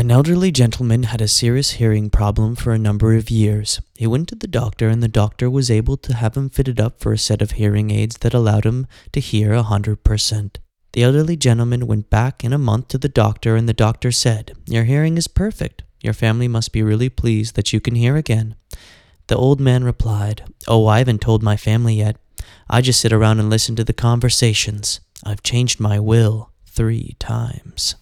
An elderly gentleman had a serious hearing problem for a number of years. He went to the doctor, and the doctor was able to have him fitted up for a set of hearing aids that allowed him to hear a 100%. The elderly gentleman went back in a month to the doctor, and the doctor said, Your hearing is perfect. Your family must be really pleased that you can hear again. The old man replied, Oh, I haven't told my family yet. I just sit around and listen to the conversations. I've changed my will three times.